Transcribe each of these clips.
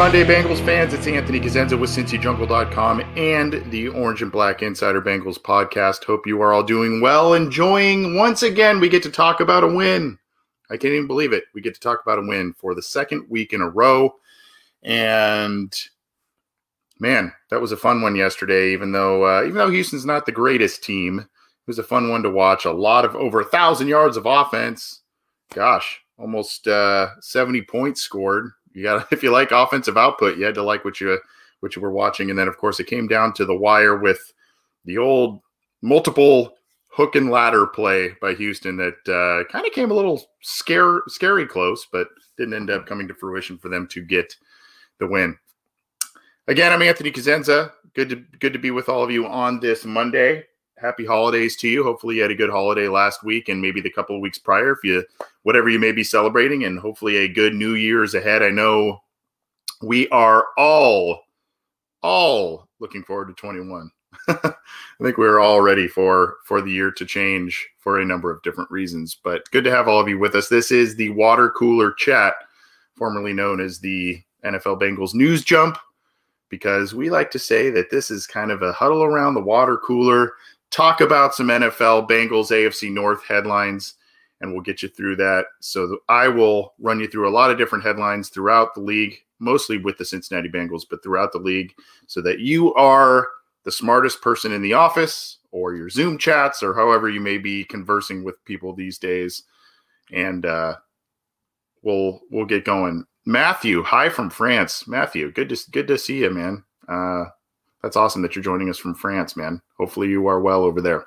Monday, Bengals fans. It's Anthony Cosenza with CincyJungle.com and the Orange and Black Insider Bengals podcast. Hope you are all doing well, enjoying. Once again, we get to talk about a win. I can't even believe it. We get to talk about a win for the second week in a row. And man, that was a fun one yesterday. Even though, uh, even though Houston's not the greatest team, it was a fun one to watch. A lot of over a thousand yards of offense. Gosh, almost uh, seventy points scored you got if you like offensive output, you had to like what you what you were watching, and then of course it came down to the wire with the old multiple hook and ladder play by Houston that uh, kind of came a little scare scary close, but didn't end up coming to fruition for them to get the win. Again, I'm Anthony Cosenza. Good to good to be with all of you on this Monday happy holidays to you. Hopefully, you had a good holiday last week and maybe the couple of weeks prior, if you whatever you may be celebrating, and hopefully a good New Year's ahead. I know we are all all looking forward to 21. I think we are all ready for for the year to change for a number of different reasons. But good to have all of you with us. This is the water cooler chat, formerly known as the NFL Bengals news jump because we like to say that this is kind of a huddle around the water cooler talk about some NFL Bengals AFC North headlines, and we'll get you through that. So I will run you through a lot of different headlines throughout the league, mostly with the Cincinnati Bengals, but throughout the league, so that you are the smartest person in the office or your Zoom chats or however you may be conversing with people these days. And uh, we'll we'll get going. Matthew, hi from France. Matthew, good to good to see you, man. Uh, that's awesome that you're joining us from France, man. Hopefully you are well over there.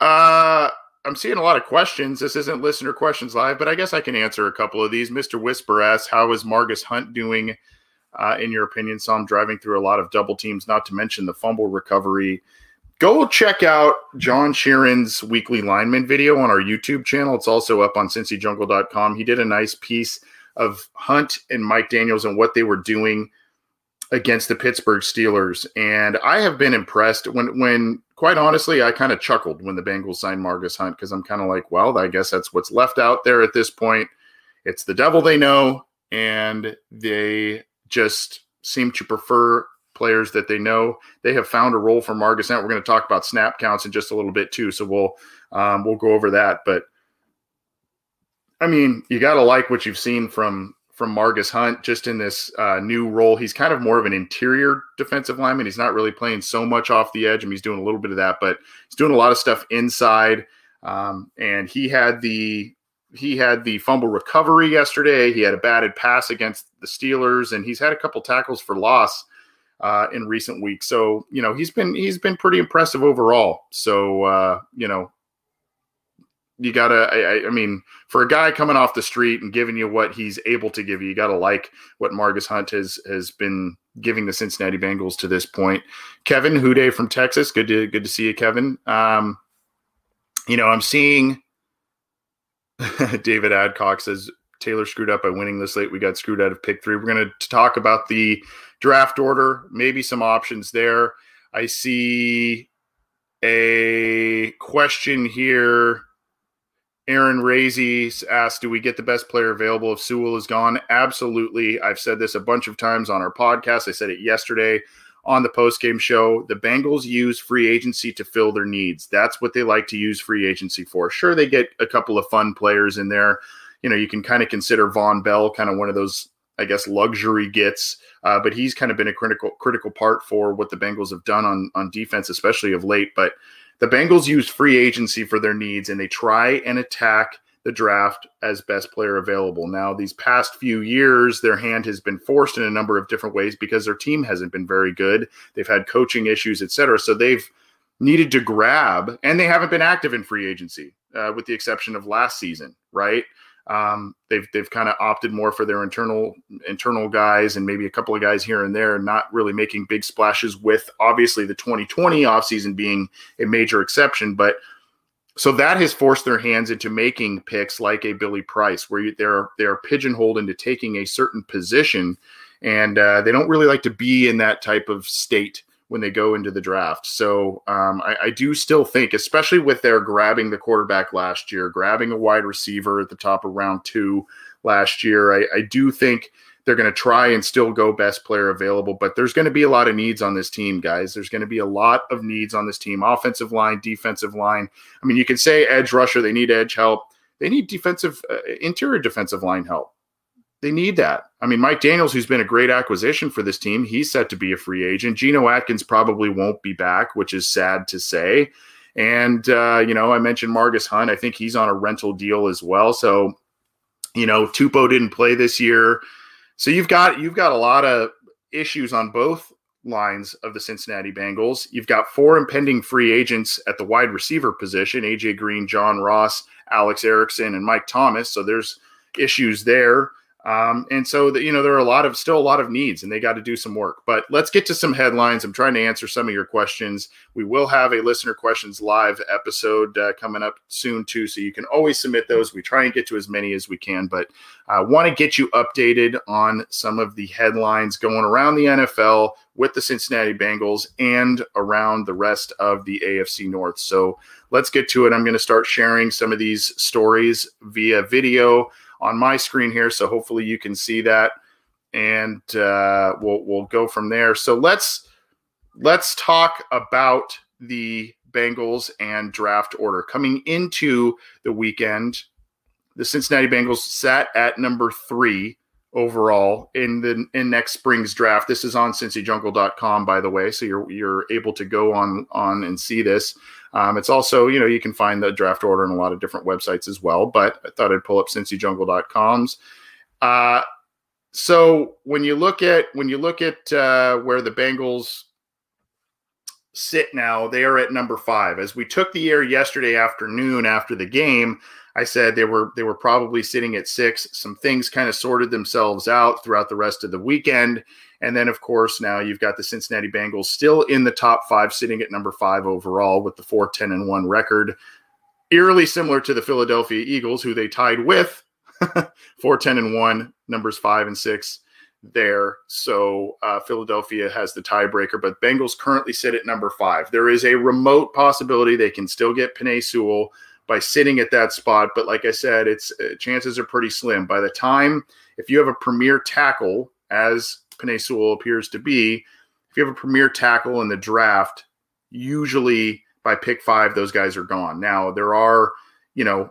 Uh, I'm seeing a lot of questions. This isn't listener questions live, but I guess I can answer a couple of these. Mr. Whisper asks, "How is Margus Hunt doing, uh, in your opinion?" Saw him driving through a lot of double teams, not to mention the fumble recovery. Go check out John Sheeran's weekly lineman video on our YouTube channel. It's also up on CincyJungle.com. He did a nice piece of Hunt and Mike Daniels and what they were doing against the Pittsburgh Steelers. And I have been impressed when, when quite honestly, I kind of chuckled when the Bengals signed Margus Hunt because I'm kind of like, well, I guess that's what's left out there at this point. It's the devil they know, and they just seem to prefer players that they know. They have found a role for Margus Hunt. We're going to talk about snap counts in just a little bit too, so we'll um, we'll go over that. But I mean, you got to like what you've seen from from Margus Hunt just in this uh, new role. He's kind of more of an interior defensive lineman. He's not really playing so much off the edge. I mean, he's doing a little bit of that, but he's doing a lot of stuff inside. Um, and he had the he had the fumble recovery yesterday. He had a batted pass against the Steelers, and he's had a couple tackles for loss uh, in recent weeks. So you know he's been he's been pretty impressive overall. So uh, you know you gotta I, I, mean for a guy coming off the street and giving you what he's able to give you you gotta like what margus hunt has has been giving the cincinnati bengals to this point. Kevin hude from texas good to good to see you kevin. Um you know i'm seeing david adcock says taylor screwed up by winning this late. We got screwed out of pick three. We're going to talk about the draft order maybe some options there. I see a question here Aaron Razy asked, "Do we get the best player available if Sewell is gone?" Absolutely. I've said this a bunch of times on our podcast. I said it yesterday on the post-game show. The Bengals use free agency to fill their needs. That's what they like to use free agency for. Sure, they get a couple of fun players in there. You know, you can kind of consider Vonn Bell kind of one of those, I guess, luxury gets. Uh, but he's kind of been a critical critical part for what the Bengals have done on on defense, especially of late. But the Bengals use free agency for their needs and they try and attack the draft as best player available. Now, these past few years, their hand has been forced in a number of different ways because their team hasn't been very good. They've had coaching issues, et cetera. So they've needed to grab, and they haven't been active in free agency, uh, with the exception of last season, right? Um, they've they've kind of opted more for their internal internal guys and maybe a couple of guys here and there, not really making big splashes. With obviously the 2020 offseason being a major exception, but so that has forced their hands into making picks like a Billy Price, where they're they're pigeonholed into taking a certain position, and uh, they don't really like to be in that type of state when they go into the draft. So um, I, I, do still think, especially with their grabbing the quarterback last year, grabbing a wide receiver at the top of round two last year, I, I do think they're going to try and still go best player available, but there's going to be a lot of needs on this team, guys. There's going to be a lot of needs on this team offensive line, defensive line. I mean, you can say edge rusher, they need edge help, they need defensive, uh, interior defensive line help. They need that. I mean, Mike Daniels, who's been a great acquisition for this team, he's set to be a free agent. Geno Atkins probably won't be back, which is sad to say. And, uh, you know, I mentioned Margus Hunt. I think he's on a rental deal as well. So, you know, Tupou didn't play this year. So you've got you've got a lot of issues on both lines of the Cincinnati Bengals. You've got four impending free agents at the wide receiver position: AJ Green, John Ross, Alex Erickson, and Mike Thomas. So there's issues there. Um, and so that you know there are a lot of still a lot of needs, and they got to do some work. But let's get to some headlines. I'm trying to answer some of your questions. We will have a listener questions live episode uh, coming up soon too, so you can always submit those. We try and get to as many as we can, but I want to get you updated on some of the headlines going around the NFL with the Cincinnati Bengals and around the rest of the AFC North. So let's get to it. I'm going to start sharing some of these stories via video on my screen here. So hopefully you can see that, and uh, we'll we'll go from there. So let's let's talk about the Bengals and draft order coming into the weekend. The Cincinnati Bengals sat at number three overall in the in next spring's draft. This is on cincyjungle.com, by the way, so you're you're able to go on on and see this. Um, it's also, you know, you can find the draft order in a lot of different websites as well, but I thought I'd pull up cincyjungle.com's. Uh, so when you look at when you look at uh, where the Bengals sit now, they are at number five. As we took the air yesterday afternoon after the game, I said they were they were probably sitting at six. Some things kind of sorted themselves out throughout the rest of the weekend. And then, of course, now you've got the Cincinnati Bengals still in the top five, sitting at number five overall with the 4 10 and 1 record. Eerily similar to the Philadelphia Eagles, who they tied with 4 10 and 1, numbers five and six there. So uh, Philadelphia has the tiebreaker, but Bengals currently sit at number five. There is a remote possibility they can still get Penei Sewell by sitting at that spot, but like I said, it's uh, chances are pretty slim. By the time if you have a premier tackle, as Penei Sewell appears to be, if you have a premier tackle in the draft, usually by pick five, those guys are gone. Now there are, you know,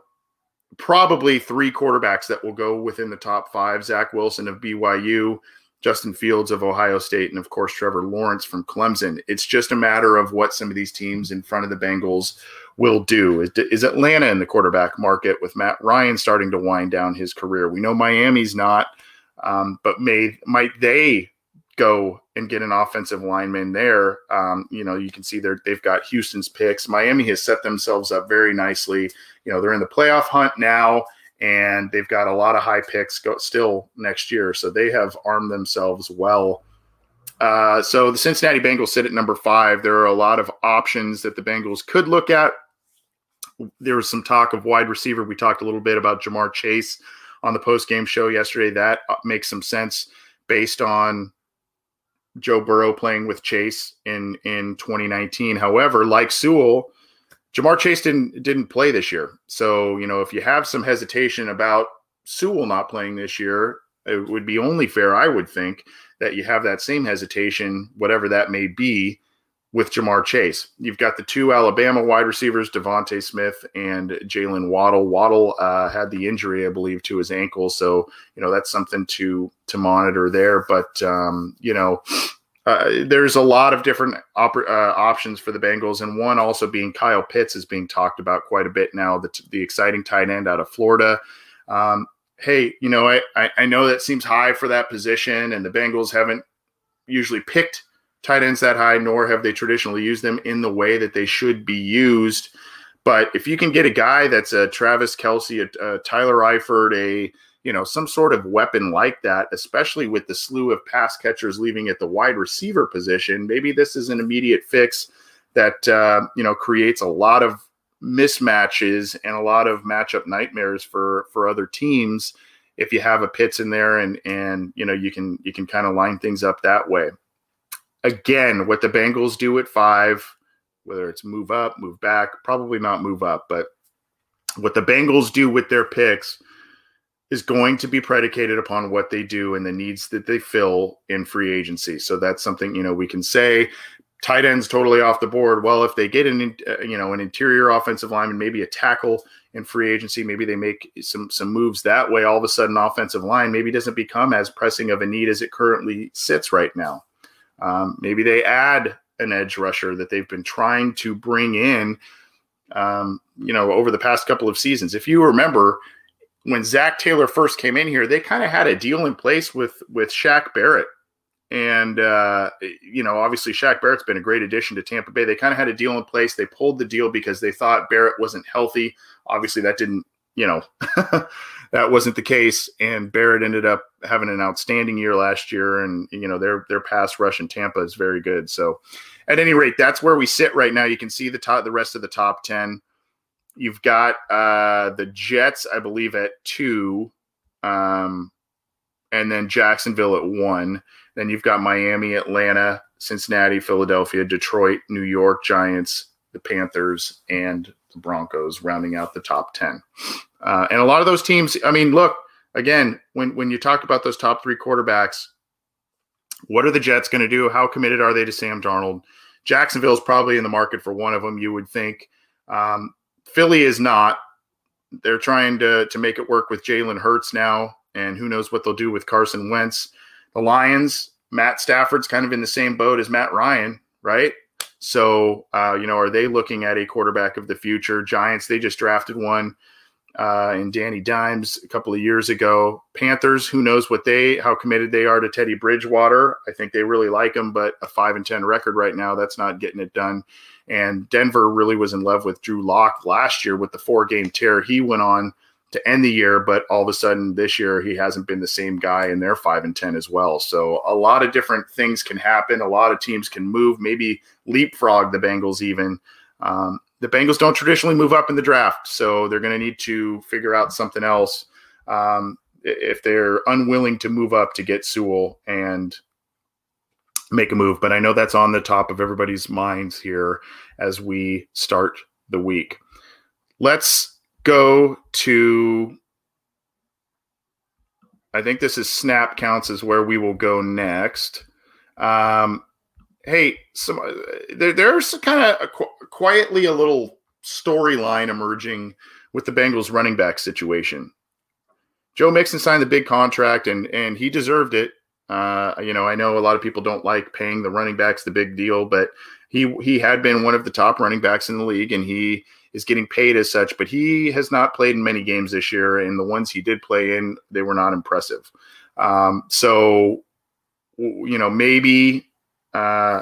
probably three quarterbacks that will go within the top five: Zach Wilson of BYU, Justin Fields of Ohio State, and of course Trevor Lawrence from Clemson. It's just a matter of what some of these teams in front of the Bengals will do. Is, is Atlanta in the quarterback market with Matt Ryan starting to wind down his career? We know Miami's not. Um, but may might they go and get an offensive lineman there? Um, you know, you can see they they've got Houston's picks. Miami has set themselves up very nicely. You know, they're in the playoff hunt now, and they've got a lot of high picks go, still next year. So they have armed themselves well. Uh, so the Cincinnati Bengals sit at number five. There are a lot of options that the Bengals could look at. There was some talk of wide receiver. We talked a little bit about Ja'Marr Chase on the post game show yesterday. That uh, makes some sense based on Joe Burrow playing with Chase in in 2019. However, like Sewell, Ja'Marr Chase didn't didn't play this year. So you know if you have some hesitation about Sewell not playing this year, it would be only fair, I would think, that you have that same hesitation, whatever that may be, with Ja'Marr Chase. You've got the two Alabama wide receivers, DeVonta Smith and Jaylen Waddle. Waddle uh, had the injury, I believe, to his ankle, so you know that's something to to monitor there. But um, you know. Uh, there's a lot of different op- uh, options for the Bengals, and one also being Kyle Pitts is being talked about quite a bit now. The, the exciting tight end out of Florida. Um, hey, you know, I, I know that seems high for that position, and the Bengals haven't usually picked tight ends that high, nor have they traditionally used them in the way that they should be used. But if you can get a guy that's a Travis Kelce, a, a Tyler Eifert, a you know some sort of weapon like that, especially with the slew of pass catchers leaving at the wide receiver position, maybe this is an immediate fix that uh, you know creates a lot of mismatches and a lot of matchup nightmares for for other teams if you have a Pitts in there and and you know you can you can kind of line things up that way again, what the Bengals do at five, whether it's move up, move back, probably not move up, but what the Bengals do with their picks, is going to be predicated upon what they do and the needs that they fill in free agency. So that's something you know we can say. Tight ends totally off the board. Well, if they get an uh, you know an interior offensive lineman, maybe a tackle in free agency, maybe they make some some moves that way. All of a sudden, offensive line maybe doesn't become as pressing of a need as it currently sits right now. Um, maybe they add an edge rusher that they've been trying to bring in. Um, you know, over the past couple of seasons. If you remember, when Zac Taylor first came in here, they kind of had a deal in place with with Shaq Barrett. And uh, you know, obviously Shaq Barrett's been a great addition to Tampa Bay. They kind of had a deal in place. They pulled the deal because they thought Barrett wasn't healthy. Obviously, that didn't, you know, that wasn't the case. And Barrett ended up having an outstanding year last year. And you know, their their pass rush in Tampa is very good. So, at any rate, that's where we sit right now. You can see the top, the rest of the top ten. You've got uh, the Jets, I believe, at two, um, and then Jacksonville at one. Then you've got Miami, Atlanta, Cincinnati, Philadelphia, Detroit, New York Giants, the Panthers, and the Broncos, rounding out the top ten. Uh, and a lot of those teams. I mean, look again when when you talk about those top three quarterbacks. What are the Jets going to do? How committed are they to Sam Darnold? Jacksonville's probably in the market for one of them. You would think. Um, Philly is not. They're trying to to make it work with Jalen Hurts now, and who knows what they'll do with Carson Wentz. The Lions, Matt Stafford's kind of in the same boat as Matt Ryan, right? So, uh, you know, are they looking at a quarterback of the future? Giants, they just drafted one uh, in Danny Dimes a couple of years ago. Panthers, who knows what they, how committed they are to Teddy Bridgewater. I think they really like him, but a five and ten record right now, that's not getting it done. And Denver really was in love with Drew Lock last year with the four game tear he went on to end the year, but all of a sudden this year he hasn't been the same guy, and they're five and ten as well. So a lot of different things can happen. A lot of teams can move, maybe leapfrog the Bengals even. Um, the Bengals don't traditionally move up in the draft, so they're going to need to figure out something else um, if they're unwilling to move up to get Sewell and make a move. But I know that's on the top of everybody's minds here as we start the week. Let's go to. I think this is snap counts is where we will go next. Um, hey, some there, there's kind of qu- quietly a little storyline emerging with the Bengals running back situation. Joe Mixon signed the big contract and and he deserved it. Uh, you know, I know a lot of people don't like paying the running backs the big deal, but he he had been one of the top running backs in the league, and he is getting paid as such. But he has not played in many games this year, and the ones he did play in, they were not impressive. Um, so, you know, maybe uh,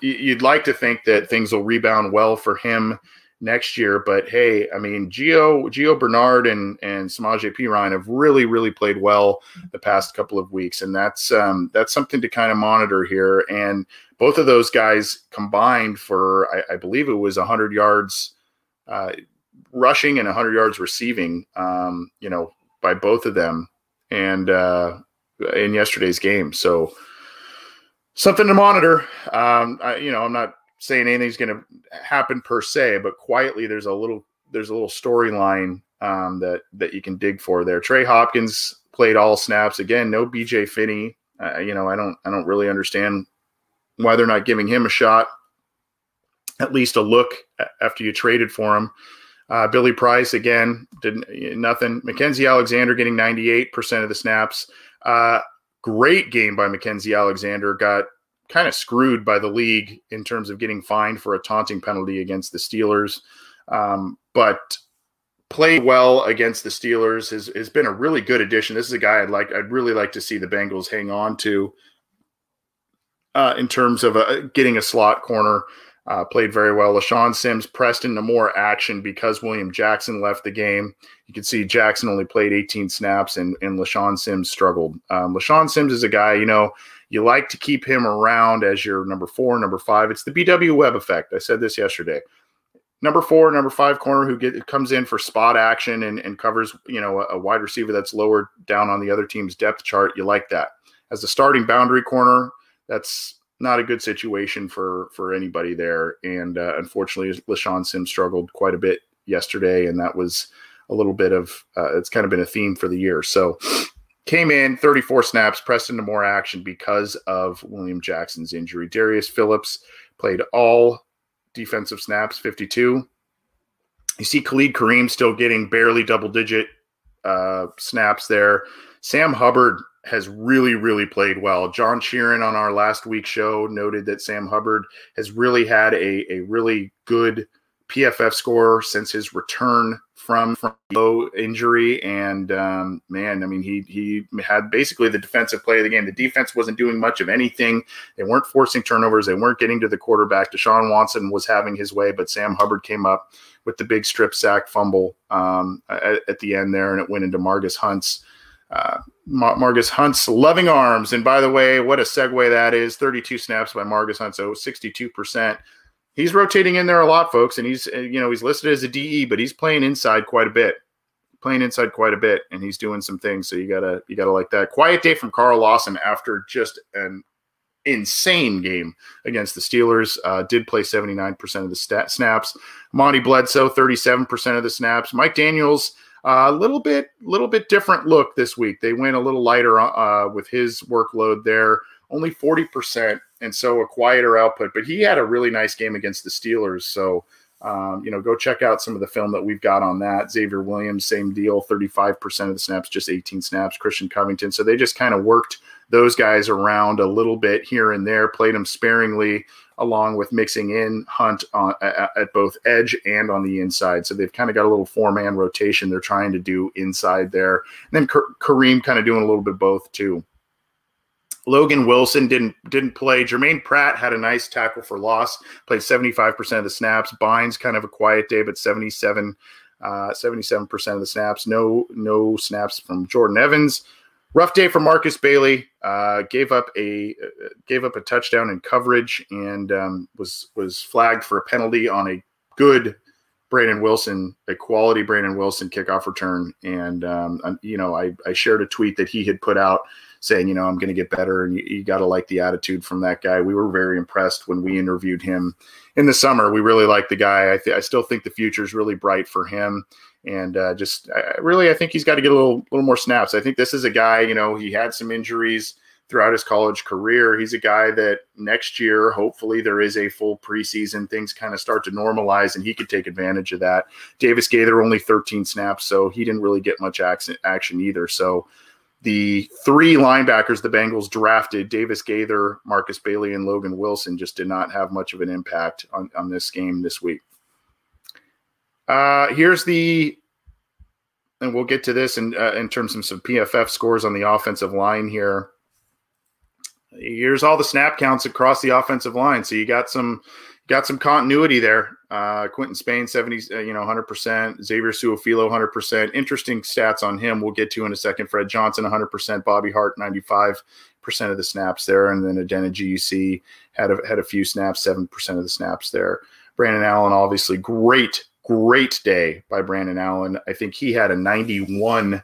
you'd like to think that things will rebound well for him next year. But hey, I mean, Gio Gio Bernard and and Samaje Perine have really really played well the past couple of weeks, and that's um, that's something to kind of monitor here. And both of those guys combined for I, I believe it was 100 yards uh, rushing and 100 yards receiving. Um, you know, by both of them, and uh, in yesterday's game. So something to monitor. Um, I, you know, I'm not saying anything's going to happen per se, but quietly there's a little there's a little storyline um, that that you can dig for there. Trey Hopkins played all snaps again. No BJ Finney. Uh, you know, I don't I don't really understand why they're not giving him a shot, at least a look after you traded for him. Uh, Billy Price again did nothing. Mackensie Alexander getting 98% of the snaps. Uh, great game by Mackensie Alexander. Got kind of screwed by the league in terms of getting fined for a taunting penalty against the Steelers. Um, but played well against the Steelers has, has been a really good addition. This is a guy I'd like I'd really like to see the Bengals hang on to uh, in terms of uh, getting a slot corner. Uh, played very well. LeShaun Sims pressed into more action because William Jackson left the game. You can see Jackson only played 18 snaps and, and LeShaun Sims struggled. Um, LeShaun Sims is a guy, you know, you like to keep him around as your number four, number five. It's the BW Webb effect. I said this yesterday. Number four, number five corner who get, comes in for spot action and, and covers, you know, a, a wide receiver that's lower down on the other team's depth chart. You like that. As the starting boundary corner, that's not a good situation for for anybody there. And uh, unfortunately, LeShaun Sims struggled quite a bit yesterday, and that was a little bit of uh, it's kind of been a theme for the year. So came in 34 snaps, pressed into more action because of William Jackson's injury. Darius Phillips played all defensive snaps, 52. You see Khalid Kareem still getting barely double digit uh, snaps there. Sam Hubbard has really, really played well. John Sheeran on our last week show noted that Sam Hubbard has really had a, a really good PFF score since his return from from low injury. And um, man, I mean, he he had basically the defensive play of the game. The defense wasn't doing much of anything. They weren't forcing turnovers. They weren't getting to the quarterback. Deshaun Watson was having his way, but Sam Hubbard came up with the big strip sack fumble um, at, at, the end there, and it went into Margus Hunt's. Uh, Margus Hunt's loving arms. And by the way, what a segue that is 32 snaps by Margus Hunt. So 62% he's rotating in there a lot, folks, and he's uh, you know he's listed as a DE, but he's playing inside quite a bit, playing inside quite a bit, and he's doing some things. So you gotta you gotta like that. Quiet day from Carl Lawson after just an insane game against the Steelers. Uh, did play 79% of the stat, snaps. Amani Bledsoe 37% of the snaps. Mike Daniels a uh, little bit little bit different look this week. They went a little lighter uh, with his workload there only 40%, and so a quieter output. But he had a really nice game against the Steelers. So, um, you know, go check out some of the film that we've got on that. Xavier Williams, same deal, 35% of the snaps, just 18 snaps. Christian Covington. So they just kind of worked those guys around a little bit here and there, played them sparingly, along with mixing in Hunt on, at, at both edge and on the inside. So they've kind of got a little four man rotation they're trying to do inside there. And then Kareem kind of doing a little bit both too. Logan Wilson didn't didn't play. Germaine Pratt had a nice tackle for loss, played 75% of the snaps. Bynes kind of a quiet day, but 77 uh, 77% of the snaps. No no snaps from Jordan Evans. Rough day for Markus Bailey. Uh, gave up a gave up a touchdown in coverage and um, was was flagged for a penalty on a good Brandon Wilson, a quality Brandon Wilson kickoff return. And um, you know, I, I shared a tweet that he had put out saying, you know, I'm going to get better. And you, you got to like the attitude from that guy. We were very impressed when we interviewed him in the summer. We really like the guy. I, th- I still think the future is really bright for him. And uh, just really, I think he's got to get a little, little more snaps. I think this is a guy, you know, he had some injuries throughout his college career. He's a guy that next year, hopefully, there is a full preseason. Things kind of start to normalize, and he could take advantage of that. Davis Gaither only 13 snaps, so he didn't really get much action, action either. So the three linebackers the Bengals drafted, Davis Gaither, Markus Bailey, and Logan Wilson, just did not have much of an impact on, on this game this week. Uh, here's the, and we'll get to this in, uh, in terms of some PFF scores on the offensive line here. Here's all the snap counts across the offensive line. So you got some got some continuity there. Uh, Quinton Spain, 70, uh, you know, 100%. Xavier Su'a-Filo, 100%. Interesting stats on him we'll get to in a second. Fred Johnson, 100%. Bobby Hart, 95% of the snaps there. And then Adeniji had a, had a few snaps, 7% of the snaps there. Brandon Allen, obviously, great, great day by Brandon Allen. I think he had a 91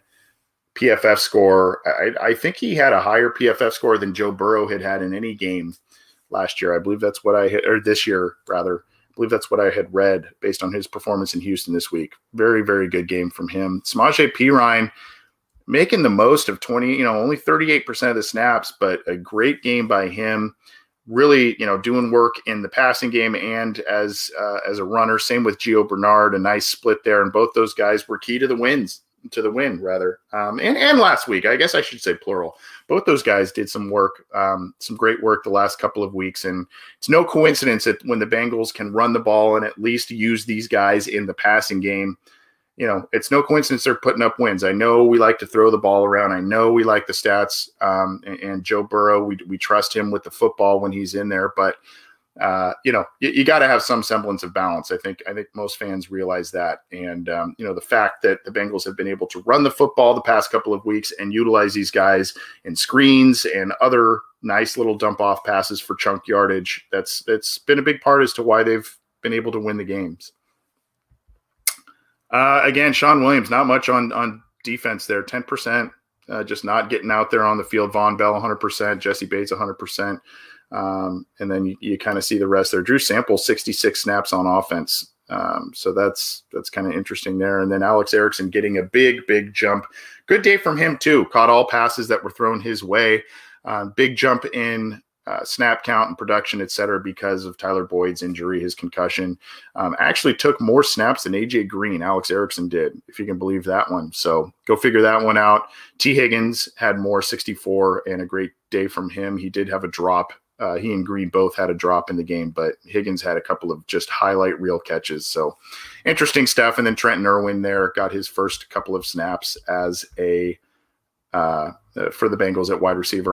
PFF score. I, I think he had a higher PFF score than Joe Burrow had had in any game last year. I believe that's what I had, or this year rather. I believe that's what I had read based on his performance in Houston this week. Very, very good game from him. Samaje Perine making the most of 20, you know, only 38% of the snaps, but a great game by him. Really, you know, doing work in the passing game and as uh, as a runner. Same with Gio Bernard, a nice split there, and both those guys were key to the wins to the win rather. Um, and and last week, I guess I should say plural. Both those guys did some work, um, some great work the last couple of weeks, and it's no coincidence that when the Bengals can run the ball and at least use these guys in the passing game, you know, it's no coincidence they're putting up wins. I know we like to throw the ball around. I know we like the stats, um, and, and Joe Burrow, we we trust him with the football when he's in there, but uh, you know, you, you got to have some semblance of balance. I think I think most fans realize that, and um, you know, the fact that the Bengals have been able to run the football the past couple of weeks and utilize these guys in screens and other nice little dump off passes for chunk yardage. That's that's been a big part as to why they've been able to win the games. Uh, again, Shawn Williams, not much on on defense there, ten percent, uh, just not getting out there on the field. Vonn Bell, one hundred percent. Jessie Bates, one hundred percent. Um, and then you, you kind of see the rest there. Drew Sample, 66 snaps on offense. Um, so that's that's kind of interesting there. And then Alex Erickson getting a big, big jump. Good day from him too. Caught all passes that were thrown his way. Uh, big jump in uh, snap count and production, et cetera, because of Tyler Boyd's injury, his concussion. Um, actually took more snaps than AJ Green, Alex Erickson did, if you can believe that one. So go figure that one out. T. Higgins had more 64 and a great day from him. He did have a drop. Uh, he and Green both had a drop in the game, but Higgins had a couple of just highlight reel catches. So interesting stuff. And then Trenton Irwin there got his first couple of snaps as a uh, for the Bengals at wide receiver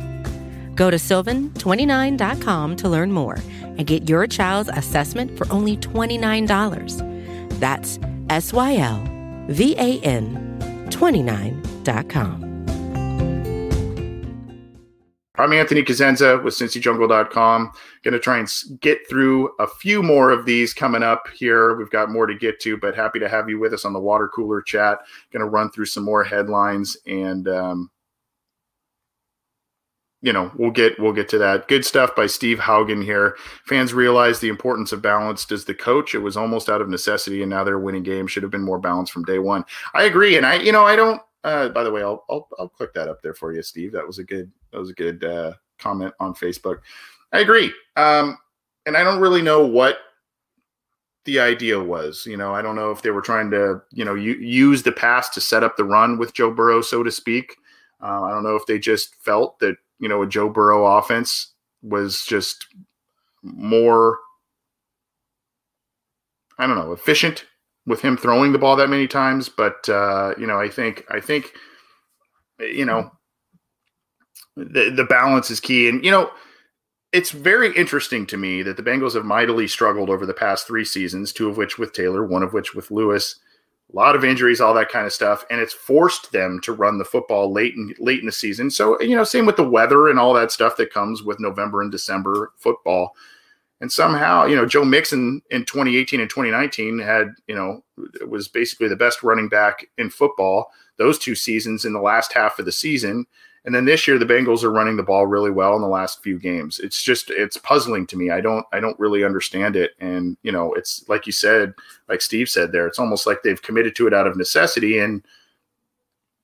Go to sylvan29.com to learn more and get your child's assessment for only $29. That's S Y L V A N 29.com. I'm Anthony Cosenza with CincyJungle.com. Going to try and get through a few more of these coming up here. We've got more to get to, but happy to have you with us on the water cooler chat. Going to run through some more headlines and um, you know, we'll get we'll get to that. Good stuff by Steve Haugen here. Fans realize the importance of balance. Does the coach? It was almost out of necessity, and now they're winning games. Should have been more balanced from day one. I agree, and I, you know, I don't. Uh, by the way, I'll, I'll I'll click that up there for you, Steve. That was a good that was a good uh, comment on Facebook. I agree, um, and I don't really know what the idea was. You know, I don't know if they were trying to you know u- use the pass to set up the run with Joe Burrow, so to speak. Uh, I don't know if they just felt that you know, a Joe Burrow offense was just more, I don't know, efficient with him throwing the ball that many times. But uh, you know, I think I think you know the the balance is key, and you know. It's very interesting to me that the Bengals have mightily struggled over the past three seasons, two of which with Taylor, one of which with Lewis a lot of injuries, all that kind of stuff, and it's forced them to run the football late in late in the season. So you know, same with the weather and all that stuff that comes with November and December football. And somehow, you know, Joe Mixon in 2018 and 2019 had, you know, was basically the best running back in football those two seasons in the last half of the season. And then this year, the Bengals are running the ball really well in the last few games. It's just it's puzzling to me. I don't I don't really understand it. And you know, it's like you said, like Steve said there, it's almost like they've committed to it out of necessity. And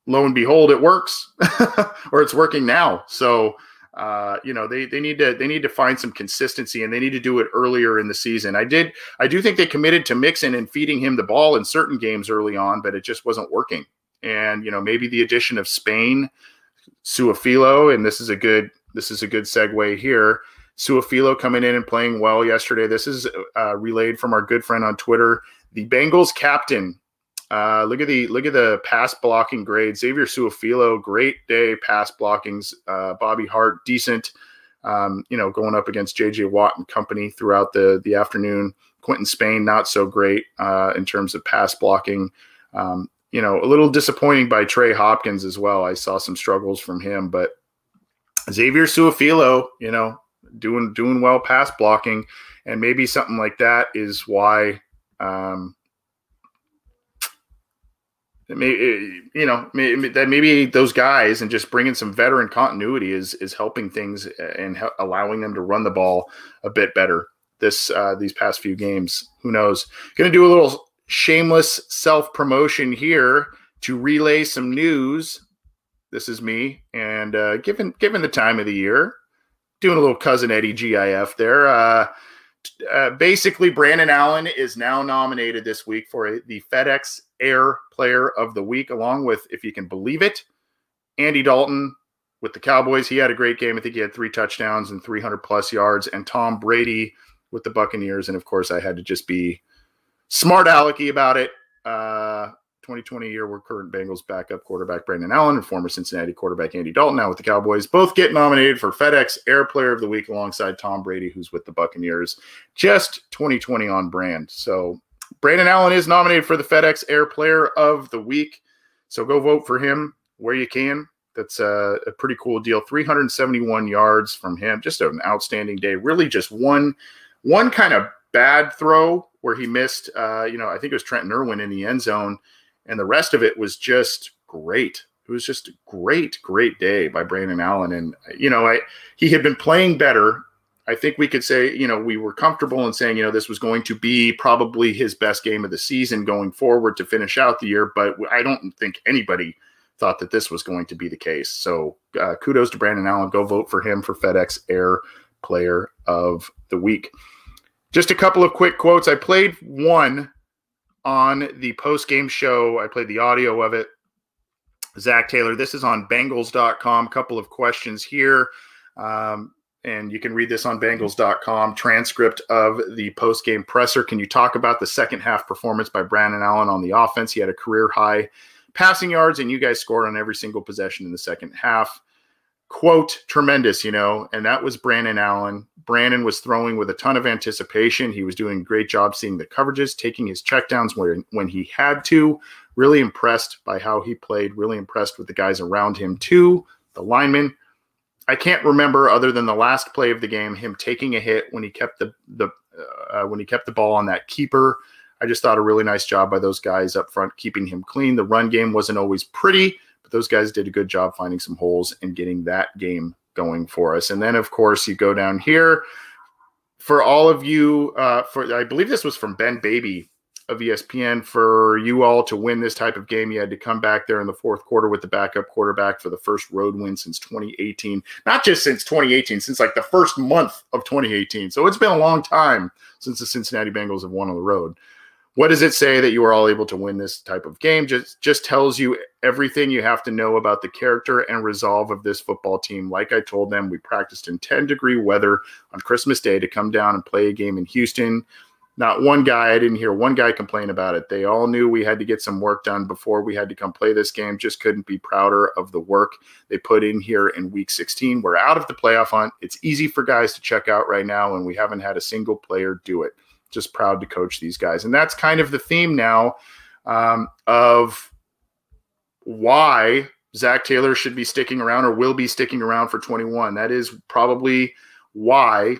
lo and behold, it works, or it's working now. So uh, you know they they need to they need to find some consistency and they need to do it earlier in the season. I did I do think they committed to Mixon and feeding him the ball in certain games early on, but it just wasn't working. And you know maybe the addition of Spain Su'a-Filo, and this is a good this is a good segue here. Su'a-Filo coming in and playing well yesterday. This is uh, relayed from our good friend on Twitter, the Bengals captain. Uh, look at the look at the pass blocking grade. Xavier Su'a-Filo, great day pass blockings. Uh, Bobby Hart, decent. Um, you know, going up against JJ Watt and company throughout the the afternoon. Quinton Spain, not so great uh, in terms of pass blocking. Um, you know, a little disappointing by Trey Hopkins as well. I saw some struggles from him, but Xavier Su'a-Filo, you know, doing doing well pass blocking, and maybe something like that is why. Um, maybe you know that maybe those guys and just bringing some veteran continuity is is helping things and allowing them to run the ball a bit better this uh, these past few games. Who knows? Going to do a little shameless self promotion here to relay some news. This is me, and uh, given given the time of the year, doing a little cousin Eddie GIF there. Uh, Uh, basically, Brandon Allen is now nominated this week for a, the FedEx Air Player of the Week, along with, if you can believe it, Andy Dalton with the Cowboys. He had a great game. I think he had three touchdowns and 300 plus yards. And Tom Brady with the Buccaneers. And of course, I had to just be smart alecky about it. Uh, 2020 year were current Bengals backup quarterback Brandon Allen and former Cincinnati quarterback Andy Dalton, now with the Cowboys, both get nominated for FedEx Air Player of the Week alongside Tom Brady, who's with the Buccaneers. Just 2020 on brand. So Brandon Allen is nominated for the FedEx Air Player of the Week. So go vote for him where you can. That's a, a pretty cool deal. 371 yards from him. Just an outstanding day. Really, just one one kind of bad throw where he missed. Uh, you know, I think it was Trent Irwin in the end zone and the rest of it was just great. It was just a great, great day by Brandon Allen. And, you know, I, he had been playing better. I think we could say, you know, we were comfortable in saying, you know, this was going to be probably his best game of the season going forward to finish out the year. But I don't think anybody thought that this was going to be the case. So uh, kudos to Brandon Allen. Go vote for him for FedEx Air Player of the Week. Just a couple of quick quotes. I played one on the post game show. I played the audio of it. Zac Taylor, this is on Bengals.com. A Couple of questions here. Um, and you can read this on Bengals.com. Transcript of the post game presser. Can you talk about the second half performance by Brandon Allen on the offense? He had a career high passing yards, and you guys scored on every single possession in the second half quote tremendous, you know, and that was Brandon Allen. Brandon was throwing with a ton of anticipation. He was doing a great job seeing the coverages, taking his checkdowns when when he had to. Really impressed by how he played. Really impressed with the guys around him too. The linemen. I can't remember other than the last play of the game him taking a hit when he kept the the uh, when he kept the ball on that keeper. I just thought a really nice job by those guys up front keeping him clean. The run game wasn't always pretty but those guys did a good job finding some holes and getting that game going for us. And then, of course, you go down here for all of you. Uh, for I believe this was from Ben Baby of ESPN. For you all to win this type of game, you had to come back there in the fourth quarter with the backup quarterback for the first road win since 2018. Not just since 2018, since like the first month of 2018. So it's been a long time since the Cincinnati Bengals have won on the road what does it say that you are all able to win this type of game? Just just tells you everything you have to know about the character and resolve of this football team. Like i told them we practiced in 10 degree weather on christmas day to come down and play a game in houston. Not one guy i didn't hear one guy complain about it. They all knew we had to get some work done before we had to come play this game. Just couldn't be prouder of the work they put in here in week 16 we're out of the playoff hunt. It's easy for guys to check out right now and we haven't had a single player do it just proud to coach these guys. And that's kind of the theme now um, of why Zac Taylor should be sticking around or will be sticking around for 21. That is probably why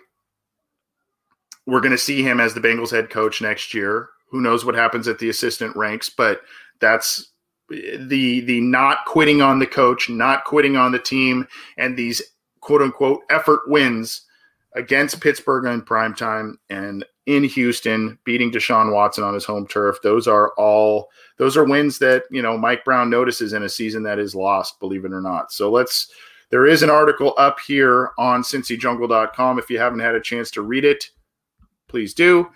we're going to see him as the Bengals head coach next year. Who knows what happens at the assistant ranks, but that's the the not quitting on the coach, not quitting on the team, and these quote unquote effort wins against Pittsburgh in prime time and in Houston, beating Deshaun Watson on his home turf. Those are all those are wins that you know Mike Brown notices in a season that is lost, believe it or not. So let's. There is an article up here on CincyJungle.com. If you haven't had a chance to read it, please do.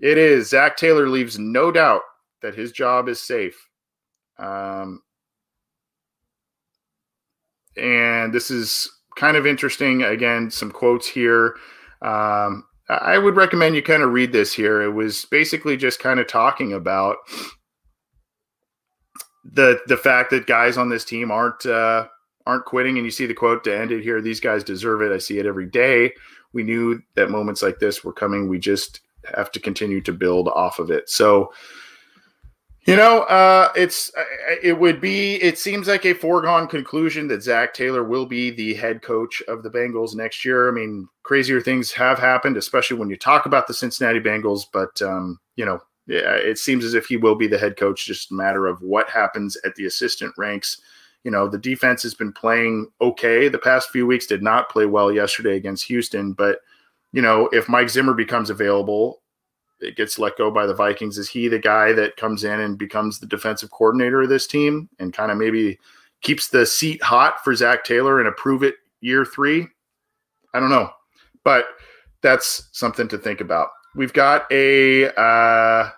It is Zac Taylor leaves no doubt that his job is safe. Um, and this is kind of interesting. Again, some quotes here. Um, I would recommend you kind of read this here. It was basically just kind of talking about the the fact that guys on this team aren't uh, aren't quitting. And you see the quote to end it here. These guys deserve it. I see it every day. We knew that moments like this were coming. We just have to continue to build off of it. So you know, uh, it's uh, it would be. It seems like a foregone conclusion that Zac Taylor will be the head coach of the Bengals next year. I mean, crazier things have happened, especially when you talk about the Cincinnati Bengals. But um, you know, it seems as if he will be the head coach. Just a matter of what happens at the assistant ranks. You know, the defense has been playing okay the past few weeks. Did not play well yesterday against Houston, but you know, if Mike Zimmer becomes available it gets let go by the Vikings. Is he the guy that comes in and becomes the defensive coordinator of this team and kind of maybe keeps the seat hot for Zac Taylor and approve it year three? I don't know. But that's something to think about. We've got a uh,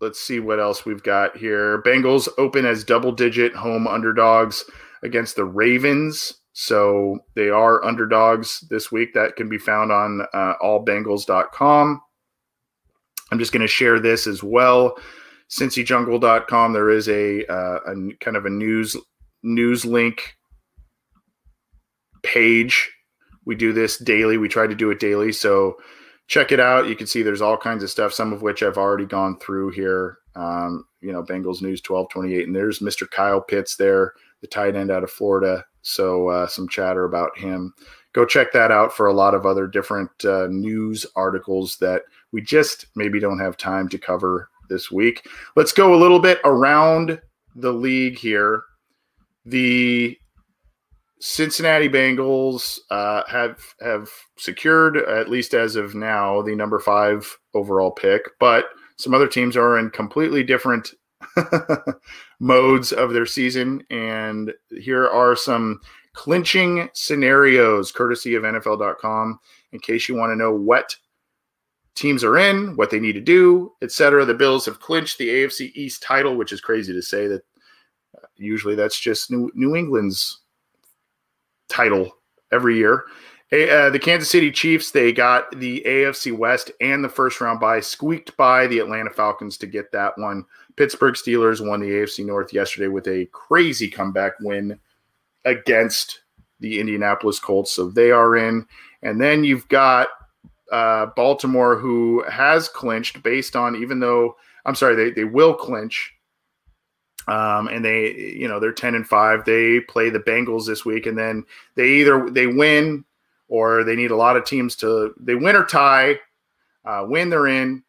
let's see what else we've got here. Bengals open as double digit home underdogs against the Ravens. So they are underdogs this week. That can be found on uh, allbengals.com. I'm just going to share this as well. CincyJungle.com. There is a, uh, a kind of a news news link page. We do this daily. We try to do it daily. So check it out. You can see there's all kinds of stuff, some of which I've already gone through here. Um, you know, Bengals News 1228. And there's Mr. Kyle Pitts there, the tight end out of Florida. So uh, some chatter about him. Go check that out for a lot of other different uh, news articles that we just maybe don't have time to cover this week. Let's go a little bit around the league here. The Cincinnati Bengals uh, have have secured, at least as of now, the number five overall pick. But some other teams are in completely different modes of their season, and here are some clinching scenarios, courtesy of NFL.com, in case you want to know what teams are in, what they need to do, etc. The Bills have clinched the AFC East title, which is crazy to say that. Uh, usually, that's just New New England's title every year. Uh, the Kansas City Chiefs, they got the AFC West and the first round bye, squeaked by the Atlanta Falcons to get that one. Pittsburgh Steelers won the AFC North yesterday with a crazy comeback win against the Indianapolis Colts. So they are in. And then you've got uh, Baltimore, who has clinched based on, even though, I'm sorry, they, they will clinch um, and they, you know, they're 10 and 5. They play the Bengals this week, and then they either they win or they need a lot of teams to they win or tie. Uh, win, they're in.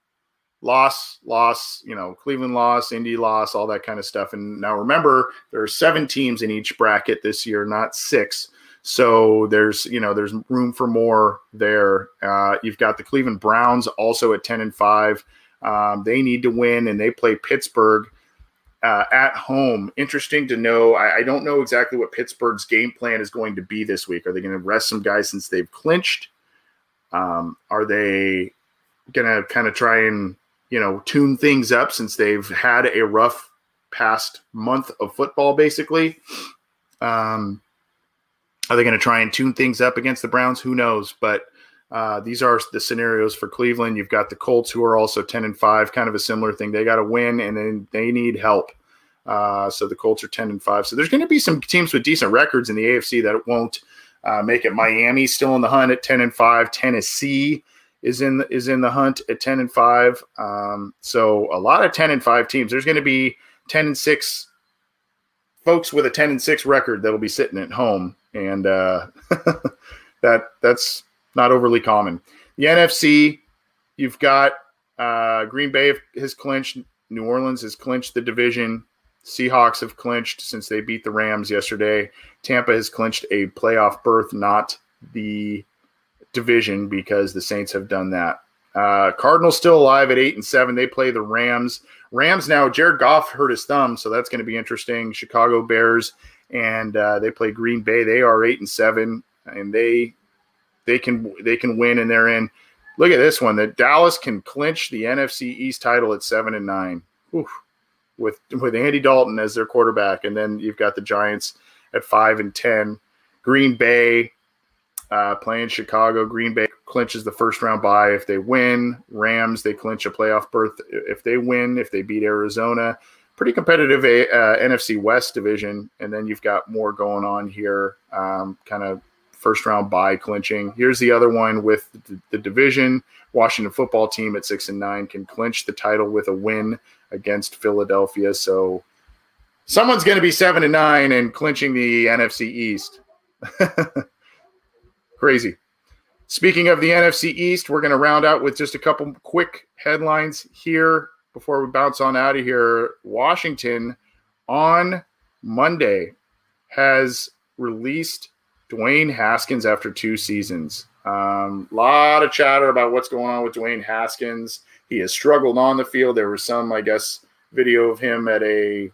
Loss, loss, you know, Cleveland loss, Indy loss, all that kind of stuff. And now remember, there are seven teams in each bracket this year, not six. So there's, you know, there's room for more there. Uh, you've got the Cleveland Browns also at 10 and 5. Um, they need to win, and they play Pittsburgh uh, at home. Interesting to know. I, I, don't know exactly what Pittsburgh's game plan is going to be this week. Are they going to rest some guys since they've clinched? Um, are they going to kind of try and you know tune things up since they've had a rough past month of football, basically? Um, are they going to try and tune things up against the Browns? Who knows? But uh, these are the scenarios for Cleveland. You've got the Colts, who are also ten and five, kind of a similar thing. They got to win, and then they need help. Uh, so the Colts are ten and five. So there's going to be some teams with decent records in the AFC that won't uh, make it. Miami still in the hunt at ten and five. Tennessee is in is in the hunt at ten and five. Um, so a lot of ten and five teams. There's going to be ten and six folks with a ten and six record that'll be sitting at home, and uh, that that's not overly common. The NFC, you've got uh, Green Bay has clinched, New Orleans has clinched the division. Seahawks have clinched since they beat the Rams yesterday. Tampa has clinched a playoff berth, not the division, because the Saints have done that. Uh, Cardinals still alive at eight and seven. They play the Rams. Rams now. Jared Goff hurt his thumb, so that's going to be interesting. Chicago Bears and uh, they play Green Bay. They are eight and seven, and they they can they can win and they're in. Look at this one. That Dallas can clinch the NFC East title at seven and nine. Oof. With with Andy Dalton as their quarterback, and then you've got the Giants at five and ten. Green Bay uh, playing Chicago. Green Bay clinches the first round bye if they win. Rams they clinch a playoff berth if they win. If they beat Arizona, pretty competitive uh, NFC West division, and then you've got more going on here. Um, kind of first round bye clinching. Here's the other one with the, the, division. Washington football team at six and nine can clinch the title with a win against Philadelphia. So someone's going to be seven and nine and clinching the NFC East. Crazy. Speaking of the NFC East, we're going to round out with just a couple quick headlines here before we bounce on out of here. Washington on Monday has released Dwayne Haskins after two seasons. A um, lot of chatter about what's going on with Dwayne Haskins. He has struggled on the field. There was some, I guess, video of him at a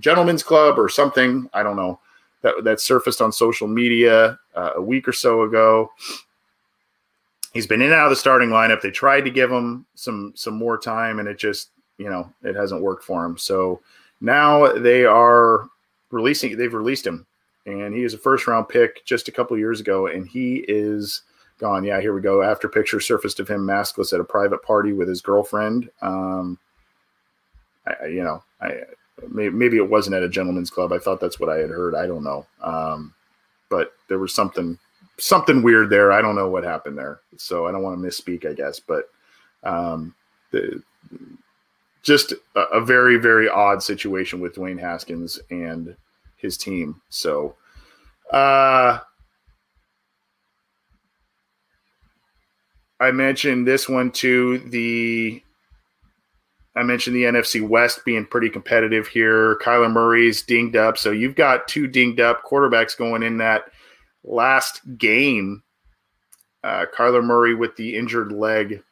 gentleman's club or something. I don't know that that surfaced on social media uh, a week or so ago. he's been in and out of the starting lineup. They tried to give him some some more time, and it just you know it hasn't worked for him. So now they are releasing. They've released him, and he is a first round pick just a couple years ago, and he is gone. Yeah, here we go. After picture surfaced of him maskless at a private party with his girlfriend. Um, I, you know, I maybe it wasn't at a gentleman's club. I thought that's what I had heard. I don't know. Um, but there was something something weird there. I don't know what happened there, so I don't want to misspeak, I guess. But um, the, just a, a, very very odd situation with Dwayne Haskins and his team. So. Uh, I mentioned this one to The I mentioned the NFC West being pretty competitive here. Kyler Murray's dinged up, so you've got two dinged up quarterbacks going in that last game. Uh, Kyler Murray with the injured leg,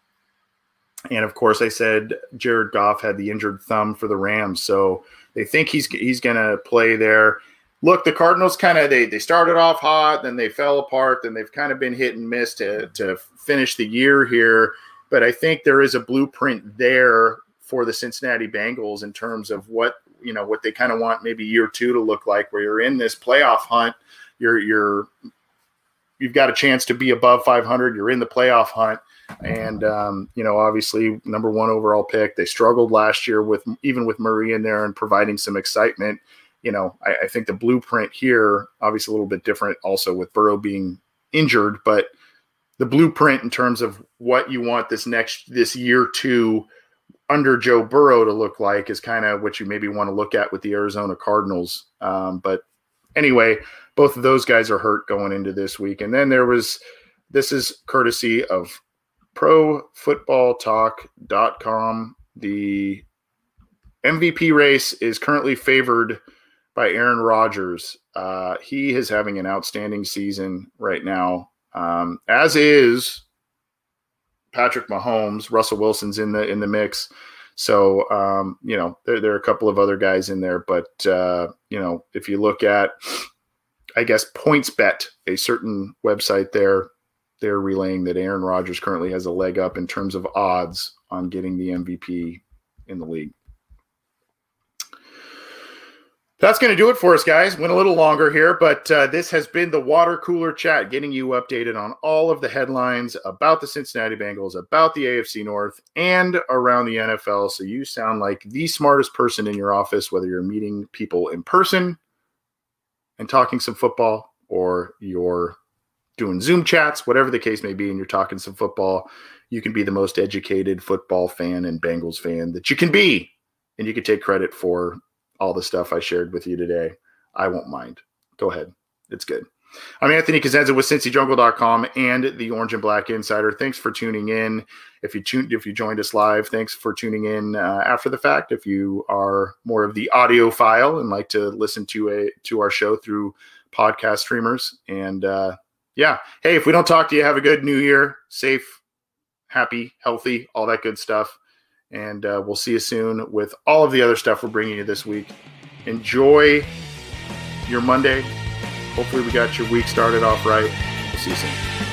and of course, I said Jared Goff had the injured thumb for the Rams, so they think he's he's going to play there. Look, the Cardinals kind of they they started off hot, then they fell apart, then they've kind of been hit and miss to to finish the year here. But I think there is a blueprint there for the Cincinnati Bengals in terms of what you know what they kind of want maybe year two to look like, where you're in this playoff hunt, you're you're you've got a chance to be above 500, you're in the playoff hunt, and um, you know obviously number one overall pick. They struggled last year with even with Murray in there and providing some excitement. You know, I, I think the blueprint here obviously a little bit different, also with Burrow being injured, but the blueprint in terms of what you want this next this year two under Joe Burrow to look like is kind of what you maybe want to look at with the Arizona Cardinals. Um, but anyway, both of those guys are hurt going into this week. And then there was this is courtesy of profootballtalk.com. The MVP race is currently favored by Aaron Rodgers. Uh, he is having an outstanding season right now, um, as is Patrick Mahomes, Russell Wilson's in the in the mix. So um, you know there, there are a couple of other guys in there, but uh, you know if you look at, I guess PointsBet, a certain website there, they're relaying that Aaron Rodgers currently has a leg up in terms of odds on getting the MVP in the league. That's going to do it for us, guys. Went a little longer here, but uh, this has been the water cooler chat, getting you updated on all of the headlines about the Cincinnati Bengals, about the AFC North, and around the NFL. So you sound like the smartest person in your office, whether you're meeting people in person and talking some football, or you're doing Zoom chats, whatever the case may be, and you're talking some football. You can be the most educated football fan and Bengals fan that you can be, and you can take credit for all the stuff I shared with you today. I won't mind. Go ahead. It's good. I'm Anthony Cosenza with CincyJungle.com and the Orange and Black Insider. Thanks for tuning in. If you tuned, if you joined us live, thanks for tuning in uh, after the fact. If you are more of the audio file and like to listen to a to our show through podcast streamers, and uh, yeah, hey, if we don't talk to you, have a good New Year, safe, happy, healthy, all that good stuff. And uh, we'll see you soon with all of the other stuff we're bringing you this week. Enjoy your Monday. Hopefully, we got your week started off right. We'll see you soon.